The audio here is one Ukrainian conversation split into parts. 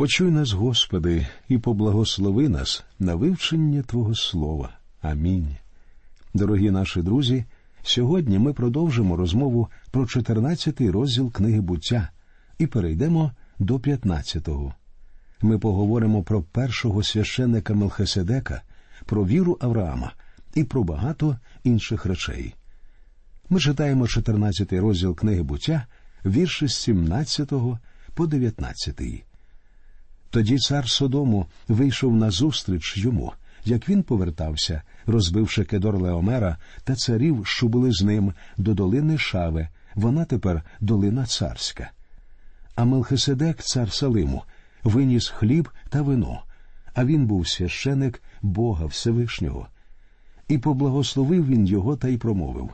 Почуй нас, Господи, і поблагослови нас на вивчення Твого Слова. Амінь. Дорогі наші друзі. Сьогодні ми продовжимо розмову про 14-й розділ книги буття і перейдемо до 15-го. Ми поговоримо про першого священника Мелхиседека, про віру Авраама і про багато інших речей. Ми читаємо 14-й розділ книги буття, вірші з 17 по 19. Тоді цар Содому вийшов назустріч йому, як він повертався, розбивши Кедор Леомера та царів, що були з ним, до долини Шаве, вона тепер долина царська. А Мелхиседек, цар Салиму, виніс хліб та вино, а він був священик Бога Всевишнього. І поблагословив він його та й промовив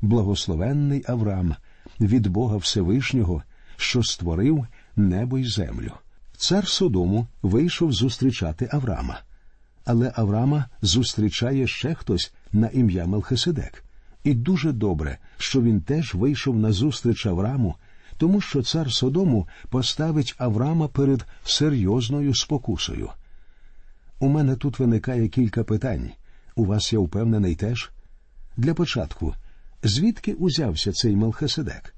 Благословенний Авраам від Бога Всевишнього, що створив небо й землю. Цар Содому вийшов зустрічати Авраама. Але Авраама зустрічає ще хтось на ім'я Мелхиседек. І дуже добре, що він теж вийшов на зустріч Аврааму, тому що цар Содому поставить Авраама перед серйозною спокусою. У мене тут виникає кілька питань. У вас я впевнений теж. Для початку, звідки узявся цей Мелхиседек?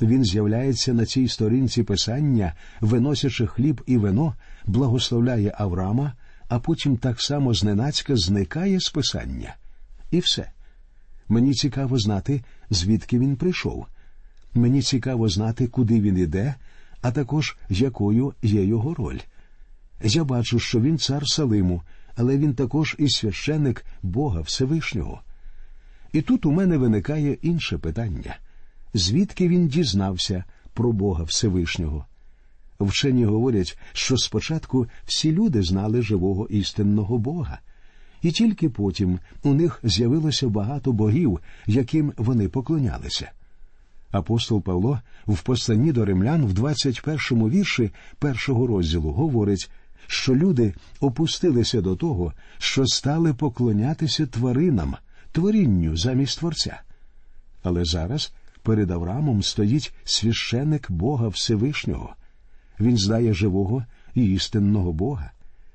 Він з'являється на цій сторінці писання, виносячи хліб і вино, благословляє Авраама а потім так само зненацька зникає з писання. І все. Мені цікаво знати, звідки він прийшов. Мені цікаво знати, куди він іде, а також якою є його роль. Я бачу, що він цар Салиму, але він також і священик Бога Всевишнього. І тут у мене виникає інше питання звідки він дізнався про Бога Всевишнього? Вчені говорять, що спочатку всі люди знали живого істинного Бога, і тільки потім у них з'явилося багато богів, яким вони поклонялися. Апостол Павло в посланні до римлян в 21-му вірші першого розділу говорить, що люди опустилися до того, що стали поклонятися тваринам, творінню замість Творця. Але зараз перед Авраамом стоїть священик Бога Всевишнього. Він знає живого і істинного Бога.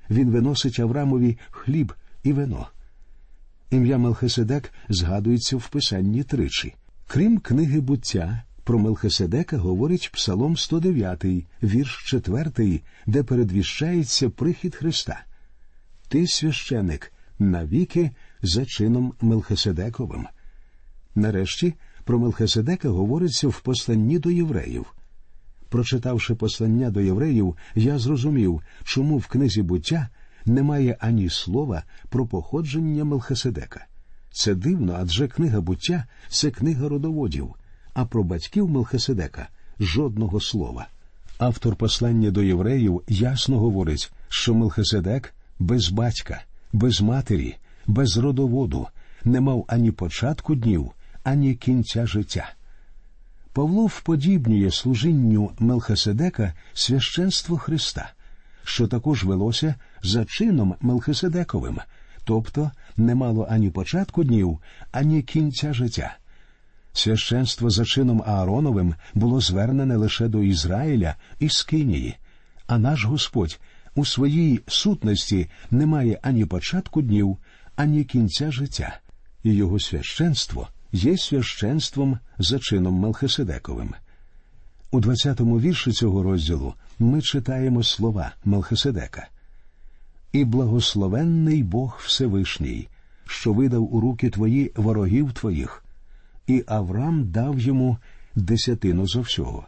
Він виносить Аврамові хліб і вино. Ім'я Мелхиседек згадується в Писанні тричі. Крім книги буття, про Мелхиседека говорить Псалом 109, вірш 4, де передвіщається прихід Христа. Ти священик навіки за чином Мелхиседековим. Нарешті про Мелхиседека говориться в посланні до євреїв. Прочитавши послання до євреїв, я зрозумів, чому в книзі буття немає ані слова про походження Мелхиседека. Це дивно, адже книга буття це книга родоводів, а про батьків Мелхиседека жодного слова. Автор послання до євреїв ясно говорить, що Мелхиседек без батька, без матері, без родоводу не мав ані початку днів, ані кінця життя. Павло вподібнює служінню Мелхиседека священство Христа, що також велося за чином Мелхиседековим, тобто не мало ані початку днів, ані кінця життя. Священство за чином Аароновим було звернене лише до Ізраїля і Скинії, а наш Господь у своїй сутності не має ані початку днів, ані кінця життя, і його священство є священством за чином Мелхиседековим. У 20-му вірші цього розділу ми читаємо слова Мелхиседека. І благословенний Бог Всевишній, що видав у руки твої ворогів твоїх, і Авраам дав йому десятину зо всього.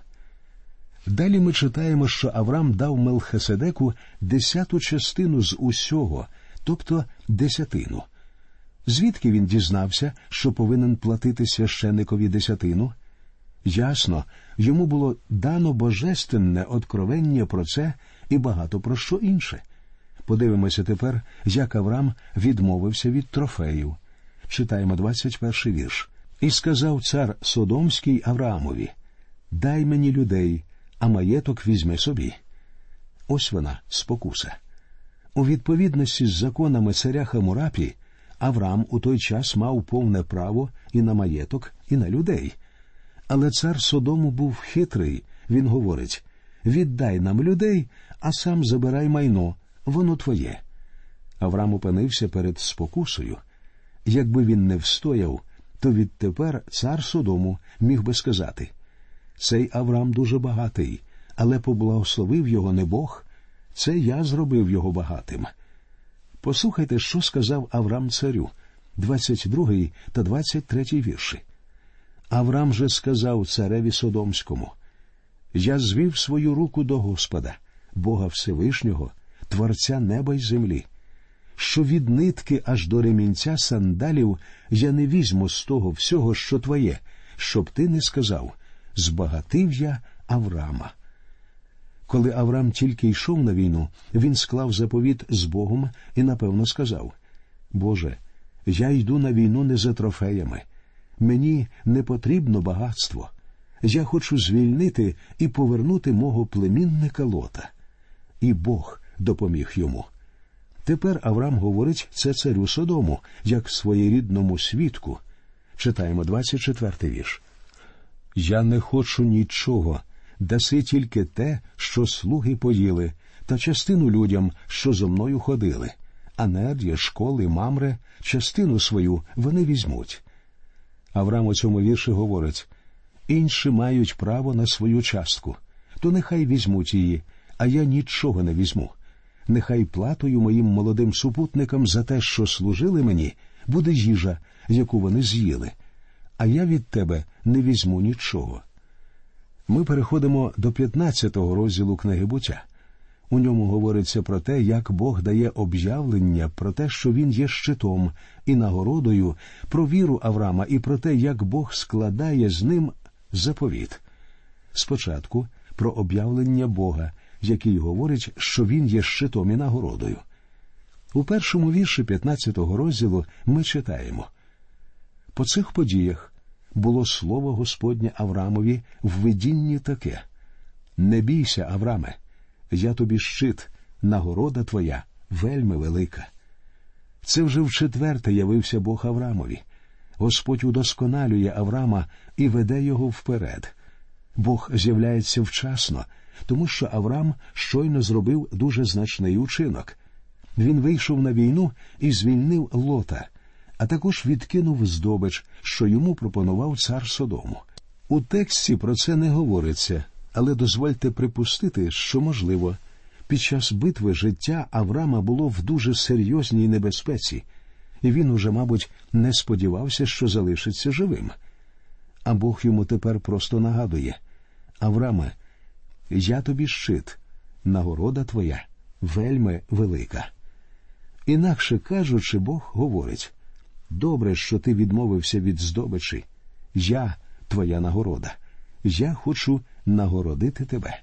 Далі ми читаємо, що Авраам дав Мелхиседеку десяту частину з усього, тобто десятину. Звідки він дізнався, що повинен платити священникові десятину? Ясно, йому було дано божественне откровення про це і багато про що інше. Подивимося тепер, як Авраам відмовився від трофеїв. Читаємо 21 вірш. І сказав цар Содомський Авраамові: Дай мені людей, а маєток візьми собі. Ось вона, спокуса. У відповідності з законами царя Хамурапі Авраам у той час мав повне право і на маєток, і на людей. Але цар Содому був хитрий. Він говорить віддай нам людей, а сам забирай майно, воно твоє. Авраам опинився перед спокусою. Якби він не встояв, то відтепер цар Содому міг би сказати цей Авраам дуже багатий, але поблагословив його не Бог, це я зробив його багатим. Послухайте, що сказав Авраам царю, 22 та 23 вірші. Авраам же сказав цареві Содомському Я звів свою руку до Господа, Бога Всевишнього, Творця неба й землі, що від нитки аж до ремінця сандалів я не візьму з того всього, що твоє, щоб ти не сказав збагатив я Авраама. Коли Авраам тільки йшов на війну, він склав заповіт з Богом і напевно сказав Боже, я йду на війну не за трофеями. Мені не потрібно багатство. Я хочу звільнити і повернути мого племінника Лота. І Бог допоміг йому. Тепер Авраам говорить це царю Содому, як своєрідному свідку. Читаємо 24-й вірш. Я не хочу нічого, даси тільки те, що слуги поїли, та частину людям, що зо мною ходили. А нердє, школи, мамре, частину свою вони візьмуть. Авраам у цьому вірші говорить інші мають право на свою частку, то нехай візьмуть її, а я нічого не візьму. Нехай платою моїм молодим супутникам за те, що служили мені, буде їжа, яку вони з'їли, а я від тебе не візьму нічого. Ми переходимо до 15-го розділу книги буття. У ньому говориться про те, як Бог дає об'явлення про те, що він є щитом і нагородою, про віру Авраама і про те, як Бог складає з ним заповіт. Спочатку про об'явлення Бога, який говорить, що він є щитом і нагородою. У першому вірші 15-го розділу ми читаємо по цих подіях було слово Господнє Аврамові в видінні таке Не бійся, Авраме, я тобі щит, нагорода твоя вельми велика. Це вже вчетверте явився Бог Аврамові. Господь удосконалює Аврама і веде його вперед. Бог з'являється вчасно, тому що Авраам щойно зробив дуже значний учинок. Він вийшов на війну і звільнив лота, а також відкинув здобич, що йому пропонував цар Содому. У тексті про це не говориться, але дозвольте припустити, що можливо. Під час битви життя Авраама було в дуже серйозній небезпеці, і він уже, мабуть, не сподівався, що залишиться живим. А Бог йому тепер просто нагадує Авраме, я тобі щит, нагорода твоя вельми велика. Інакше кажучи, Бог говорить Добре, що ти відмовився від здобичі. Я твоя нагорода. Я хочу нагородити тебе.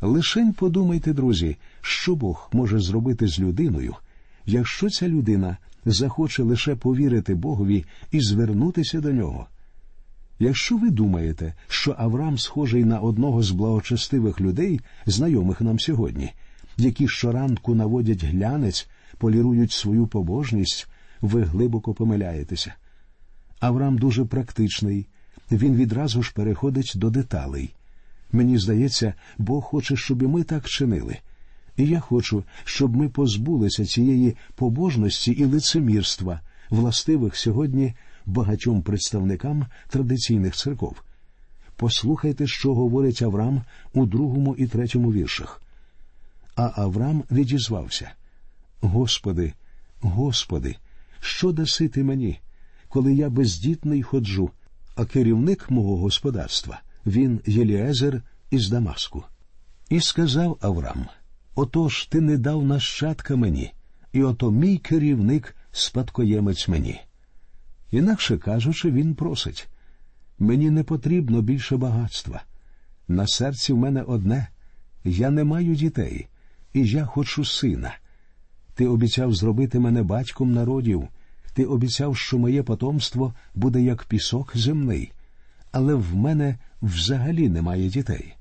Лишень подумайте, друзі, що Бог може зробити з людиною, якщо ця людина захоче лише повірити Богові і звернутися до нього. Якщо ви думаєте, що Авраам схожий на одного з благочестивих людей, знайомих нам сьогодні, які щоранку наводять глянець, полірують свою побожність, ви глибоко помиляєтеся. Авраам дуже практичний, він відразу ж переходить до деталей. Мені здається, Бог хоче, щоб і ми так чинили. І я хочу, щоб ми позбулися цієї побожності і лицемірства, властивих сьогодні багатьом представникам традиційних церков. Послухайте, що говорить Авраам у другому і третьому віршах. А Авраам відізвався: Господи, Господи, що даси ти мені, коли я бездітний ходжу, а керівник мого господарства він Єліезер із Дамаску. І сказав Авраам Отож ти не дав нащадка мені, і ото мій керівник спадкоємець мені. Інакше кажучи, він просить мені не потрібно більше багатства. На серці в мене одне я не маю дітей, і я хочу сина. Ти обіцяв зробити мене батьком народів, ти обіцяв, що моє потомство буде як пісок земний, але в мене взагалі немає дітей.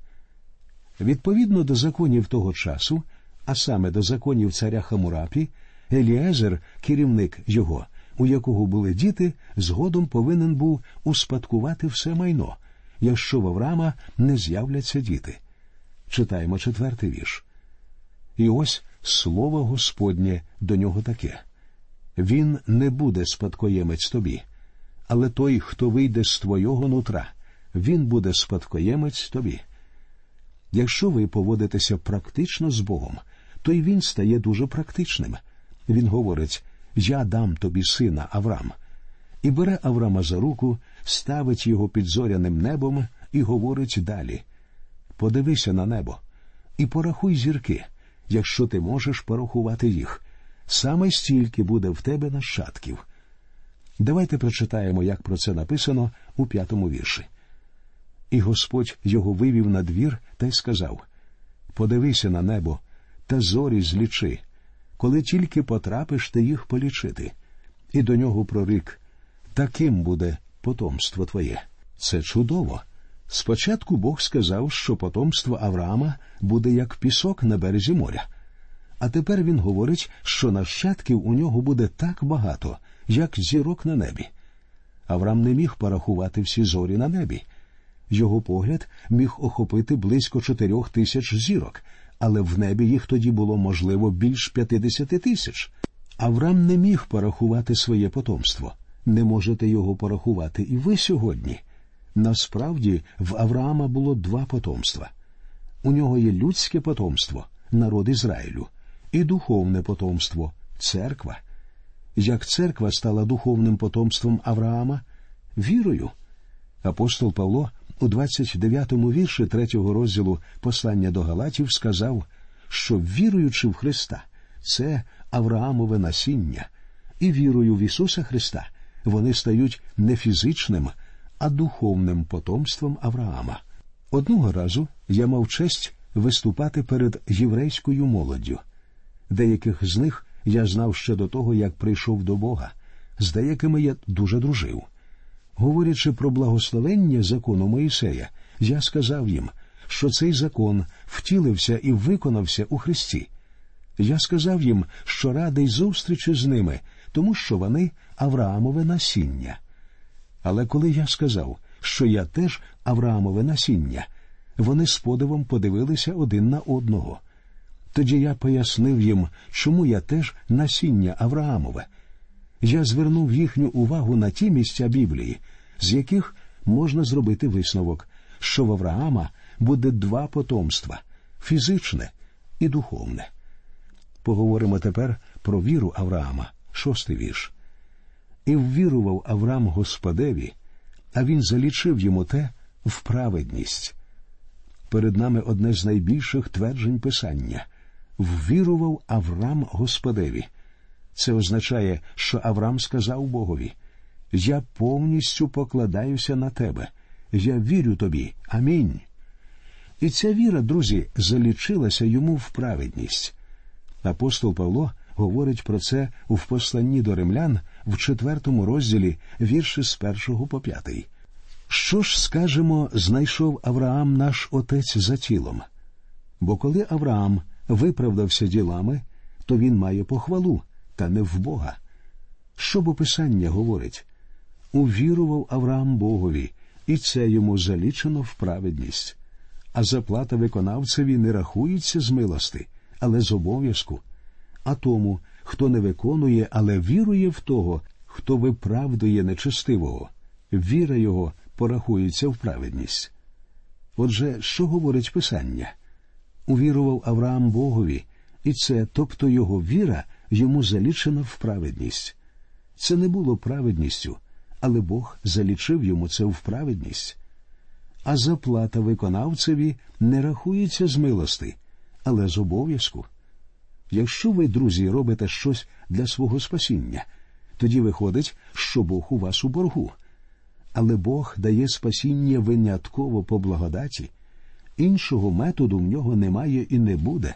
Відповідно до законів того часу, а саме до законів царя Хамурапі, Еліезер, керівник його, у якого були діти, згодом повинен був успадкувати все майно, якщо в Авраама не з'являться діти. Читаємо четвертий вірш. І ось слово Господнє до нього таке Він не буде спадкоємець тобі, але той, хто вийде з твого нутра, він буде спадкоємець тобі. Якщо ви поводитеся практично з Богом, то й він стає дуже практичним. Він говорить Я дам тобі сина Авраам. І бере Авраама за руку, ставить його під зоряним небом і говорить далі Подивися на небо і порахуй зірки, якщо ти можеш порахувати їх. Саме стільки буде в тебе нащадків. Давайте прочитаємо, як про це написано у п'ятому вірші. І Господь його вивів на двір та й сказав Подивися на небо та зорі злічи, коли тільки потрапиш ти їх полічити. І до нього прорік таким буде потомство твоє. Це чудово. Спочатку Бог сказав, що потомство Авраама буде як пісок на березі моря. А тепер він говорить, що нащадків у нього буде так багато, як зірок на небі. Авраам не міг порахувати всі зорі на небі. Його погляд міг охопити близько чотирьох тисяч зірок, але в небі їх тоді було можливо більш п'ятидесяти тисяч. Авраам не міг порахувати своє потомство. Не можете його порахувати і ви сьогодні. Насправді в Авраама було два потомства. У нього є людське потомство, народ Ізраїлю, і духовне потомство церква. Як церква стала духовним потомством Авраама? Вірою. Апостол Павло у 29-му вірші третього розділу послання до Галатів сказав, що віруючи в Христа, це Авраамове насіння, і вірою в Ісуса Христа вони стають не фізичним, а духовним потомством Авраама. Одного разу я мав честь виступати перед єврейською молоддю. Деяких з них я знав ще до того, як прийшов до Бога, з деякими я дуже дружив. Говорячи про благословення закону Моїсея, я сказав їм, що цей закон втілився і виконався у Христі. Я сказав їм, що радий зустрічі з ними, тому що вони Авраамове насіння. Але коли я сказав, що я теж Авраамове насіння, вони з подивом подивилися один на одного. Тоді я пояснив їм, чому я теж насіння Авраамове. Я звернув їхню увагу на ті місця Біблії, з яких можна зробити висновок, що в Авраама буде два потомства фізичне і духовне. Поговоримо тепер про віру Авраама, шостий вірш. І ввірував Авраам Господеві, а він залічив йому те в праведність. Перед нами одне з найбільших тверджень Писання ввірував Авраам Господеві. Це означає, що Авраам сказав Богові Я повністю покладаюся на тебе, я вірю тобі. Амінь. І ця віра, друзі, залічилася йому в праведність. Апостол Павло говорить про це в посланні до римлян в четвертому розділі вірші з першого по п'ятий. Що ж, скажемо, знайшов Авраам наш отець за тілом? Бо коли Авраам виправдався ділами, то він має похвалу, та не в Бога. Що бо Писання говорить? Увірував Авраам Богові, і це йому залічено в праведність. А заплата виконавцеві не рахується з милости, але з обов'язку. А тому, хто не виконує, але вірує в того, хто виправдує нечестивого, віра його порахується в праведність. Отже, що говорить Писання? Увірував Авраам Богові, і це, тобто його віра, йому залічена в праведність. Це не було праведністю, але Бог залічив йому це в праведність. А заплата виконавцеві не рахується з милости, але з обов'язку. Якщо ви, друзі, робите щось для свого спасіння, тоді виходить, що Бог у вас у боргу. Але Бог дає спасіння винятково по благодаті, іншого методу в нього немає і не буде.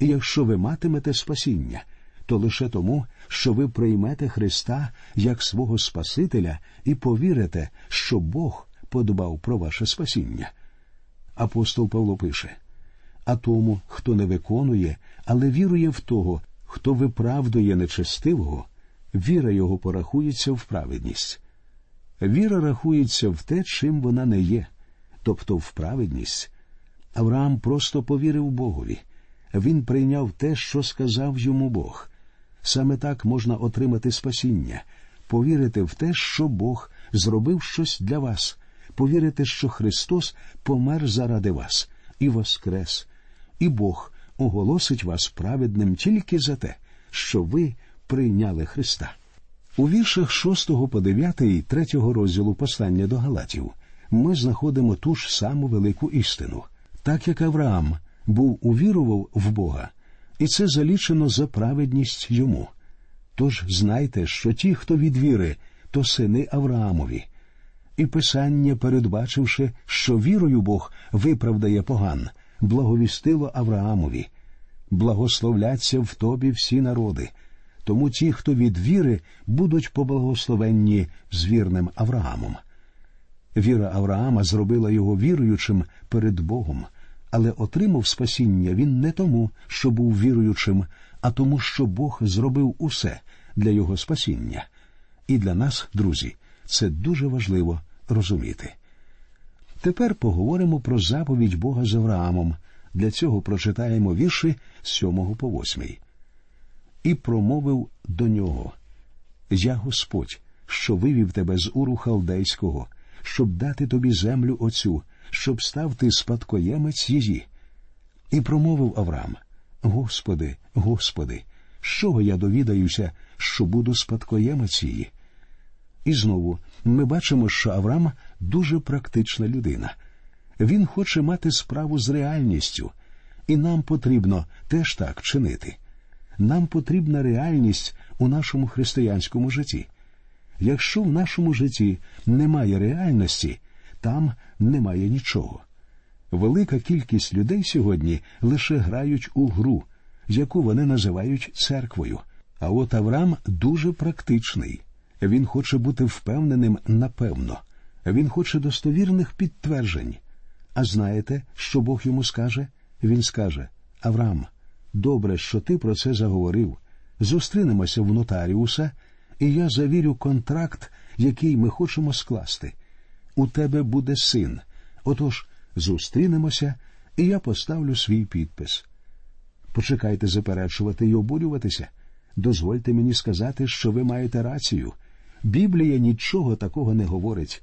І якщо ви матимете спасіння, то лише тому, що ви приймете Христа як свого Спасителя і повірите, що Бог подбав про ваше спасіння. Апостол Павло пише а тому, хто не виконує, але вірує в того, хто виправдує нечестивого, віра його порахується в праведність. Віра рахується в те, чим вона не є, тобто в праведність. Авраам просто повірив Богові. Він прийняв те, що сказав йому Бог. Саме так можна отримати спасіння, повірити в те, що Бог зробив щось для вас, повірити, що Христос помер заради вас і воскрес, і Бог оголосить вас праведним тільки за те, що ви прийняли Христа. У віршах 6 по 9 і 3 розділу послання до Галатів ми знаходимо ту ж саму велику істину, так як Авраам був увірував в Бога, і це залічено за праведність йому. Тож знайте, що ті, хто від віри, то сини Авраамові. І Писання, передбачивши, що вірою Бог виправдає поган, благовістило Авраамові. Благословляться в тобі всі народи, тому ті, хто від віри, будуть поблагословенні з вірним Авраамом. Віра Авраама зробила його віруючим перед Богом, але отримав спасіння він не тому, що був віруючим, а тому, що Бог зробив усе для його спасіння. І для нас, друзі, це дуже важливо розуміти. Тепер поговоримо про заповідь Бога з Авраамом. Для цього прочитаємо вірші з 7 по 8. І промовив до нього Я Господь, що вивів тебе з уру халдейського, щоб дати тобі землю оцю, щоб став ти спадкоємець її. І промовив Авраам Господи, Господи, що я довідаюся, що буду спадкоємець її? І знову ми бачимо, що Авраам дуже практична людина. Він хоче мати справу з реальністю, і нам потрібно теж так чинити. Нам потрібна реальність у нашому християнському житті. Якщо в нашому житті немає реальності, там немає нічого. Велика кількість людей сьогодні лише грають у гру, яку вони називають церквою. А от Авраам дуже практичний. Він хоче бути впевненим напевно. Він хоче достовірних підтверджень. А знаєте, що Бог йому скаже? Він скаже Авраам, добре, що ти про це заговорив. Зустрінемося в нотаріуса, і я завірю контракт, який ми хочемо скласти. У тебе буде син. Отож, зустрінемося, і я поставлю свій підпис. Почекайте заперечувати і обурюватися. Дозвольте мені сказати, що ви маєте рацію. Біблія нічого такого не говорить.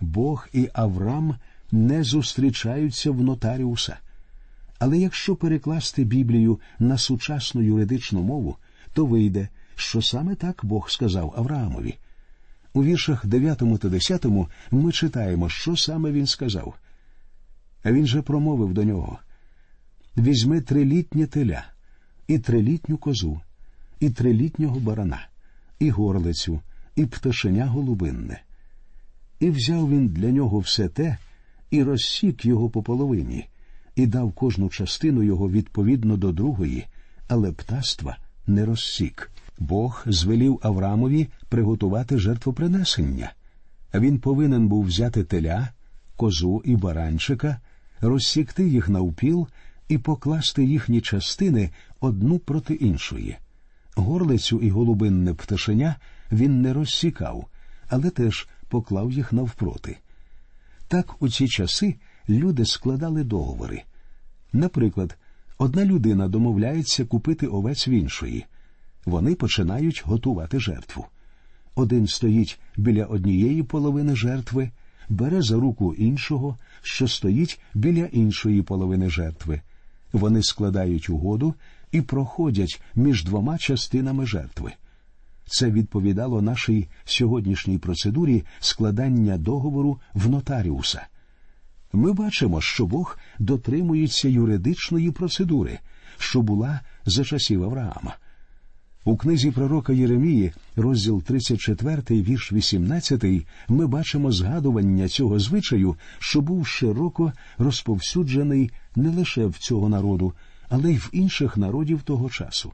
Бог і Авраам не зустрічаються в нотаріуса. Але якщо перекласти Біблію на сучасну юридичну мову, то вийде, що саме так Бог сказав Авраамові. У віршах 9 та 10 ми читаємо, що саме він сказав. А він же промовив до нього візьми трилітнє теля, і трилітню козу, і трилітнього барана, і горлицю, і пташеня голубинне. І взяв він для нього все те, і розсік його по половині, і дав кожну частину його відповідно до другої, але птаства не розсік. Бог звелів Авраамові приготувати жертвопринесення. Він повинен був взяти теля, козу і баранчика, розсікти їх навпіл і покласти їхні частини одну проти іншої. Горлицю і голубинне пташеня він не розсікав, але теж поклав їх навпроти. Так у ці часи люди складали договори. Наприклад, одна людина домовляється купити овець в іншої. Вони починають готувати жертву. Один стоїть біля однієї половини жертви, бере за руку іншого, що стоїть біля іншої половини жертви. Вони складають угоду і проходять між двома частинами жертви. Це відповідало нашій сьогоднішній процедурі складання договору в нотаріуса. Ми бачимо, що Бог дотримується юридичної процедури, що була за часів Авраама. У книзі пророка Єремії, розділ 34, вірш 18, ми бачимо згадування цього звичаю, що був широко розповсюджений не лише в цього народу, але й в інших народів того часу.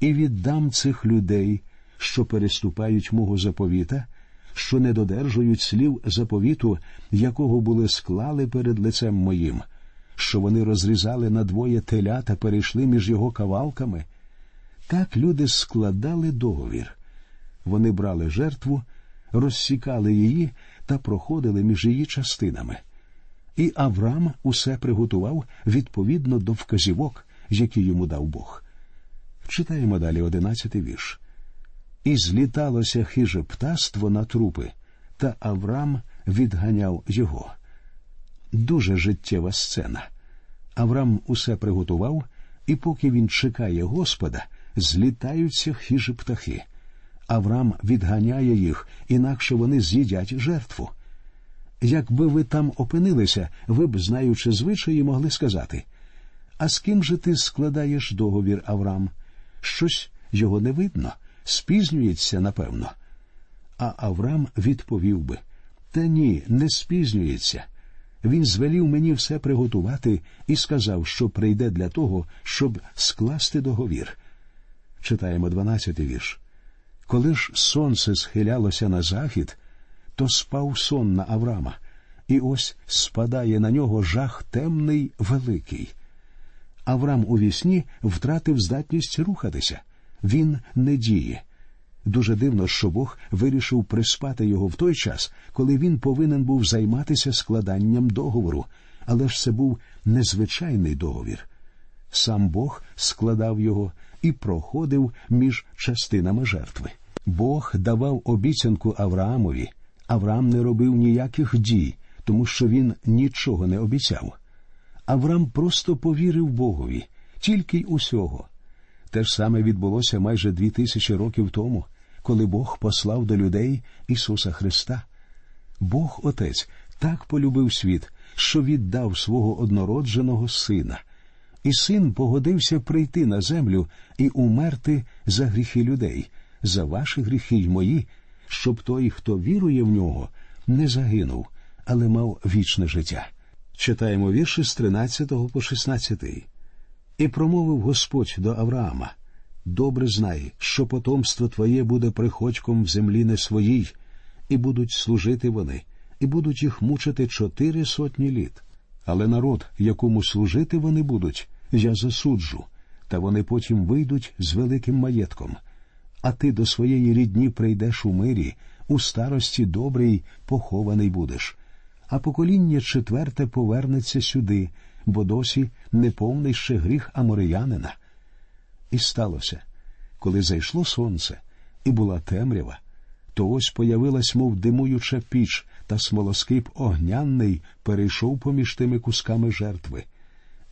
І віддам цих людей, що переступають мого заповіта, що не додержують слів заповіту, якого були склали перед лицем моїм, що вони розрізали надвоє теля та перейшли між його кавалками. Так люди складали договір. Вони брали жертву, розсікали її та проходили між її частинами. і Авраам усе приготував відповідно до вказівок, які йому дав Бог. Читаємо далі одинадцятий вірш. І зліталося хиже птаство на трупи, та Авраам відганяв його. Дуже життєва сцена. Авраам усе приготував, і поки він чекає Господа, злітаються хижі птахи. Авраам відганяє їх, інакше вони з'їдять жертву. Якби ви там опинилися, ви б, знаючи звичаї, могли сказати А з ким же ти складаєш договір, Авраам? Щось його не видно, спізнюється, напевно. А Авраам відповів би Та ні, не спізнюється. Він звелів мені все приготувати і сказав, що прийде для того, щоб скласти договір. Читаємо дванадцятий вірш. Коли ж сонце схилялося на захід, то спав сон на Аврама, і ось спадає на нього жах темний великий. Аврам у вісні втратив здатність рухатися. Він не діє. Дуже дивно, що Бог вирішив приспати його в той час, коли він повинен був займатися складанням договору, але ж це був незвичайний договір. Сам Бог складав його і проходив між частинами жертви. Бог давав обіцянку Авраамові. Авраам не робив ніяких дій, тому що він нічого не обіцяв. Авраам просто повірив Богові, тільки й усього. Те ж саме відбулося майже дві тисячі років тому, коли Бог послав до людей Ісуса Христа. Бог Отець так полюбив світ, що віддав свого однородженого сина, і син погодився прийти на землю і умерти за гріхи людей, за ваші гріхи й мої, щоб той, хто вірує в нього, не загинув, але мав вічне життя. Читаємо вірші з 13 по 16. І промовив Господь до Авраама Добре знай, що потомство твоє буде приходьком в землі не своїй, і будуть служити вони, і будуть їх мучити чотири сотні літ. Але народ, якому служити вони будуть, я засуджу, та вони потім вийдуть з великим маєтком. А ти до своєї рідні прийдеш у мирі, у старості добрий похований будеш. А покоління четверте повернеться сюди, бо досі не повний ще гріх амореянина. І сталося, коли зайшло сонце і була темрява, то ось появилась, мов димуюча піч, та смолоскип огняний перейшов поміж тими кусками жертви.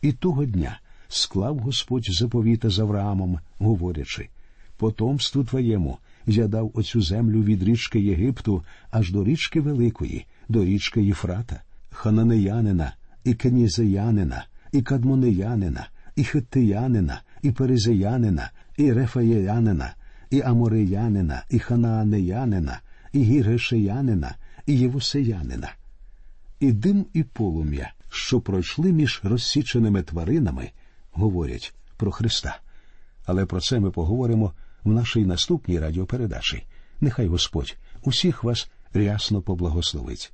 І того дня склав Господь заповіта з Авраамом, говорячи Потомству твоєму я дав оцю землю від річки Єгипту аж до річки Великої, до річки Єфрата, хананеянина, і кенізеянина, і кадмонеянина, і хиттиянина, і перезеянина, і рефаєянина, і амореянина, і ханаанеянина, і гіргешеянина, і євусеянина. І дим, і полум'я, що пройшли між розсіченими тваринами, говорять про Христа. Але про це ми поговоримо в нашій наступній радіопередачі. Нехай Господь усіх вас рясно поблагословить.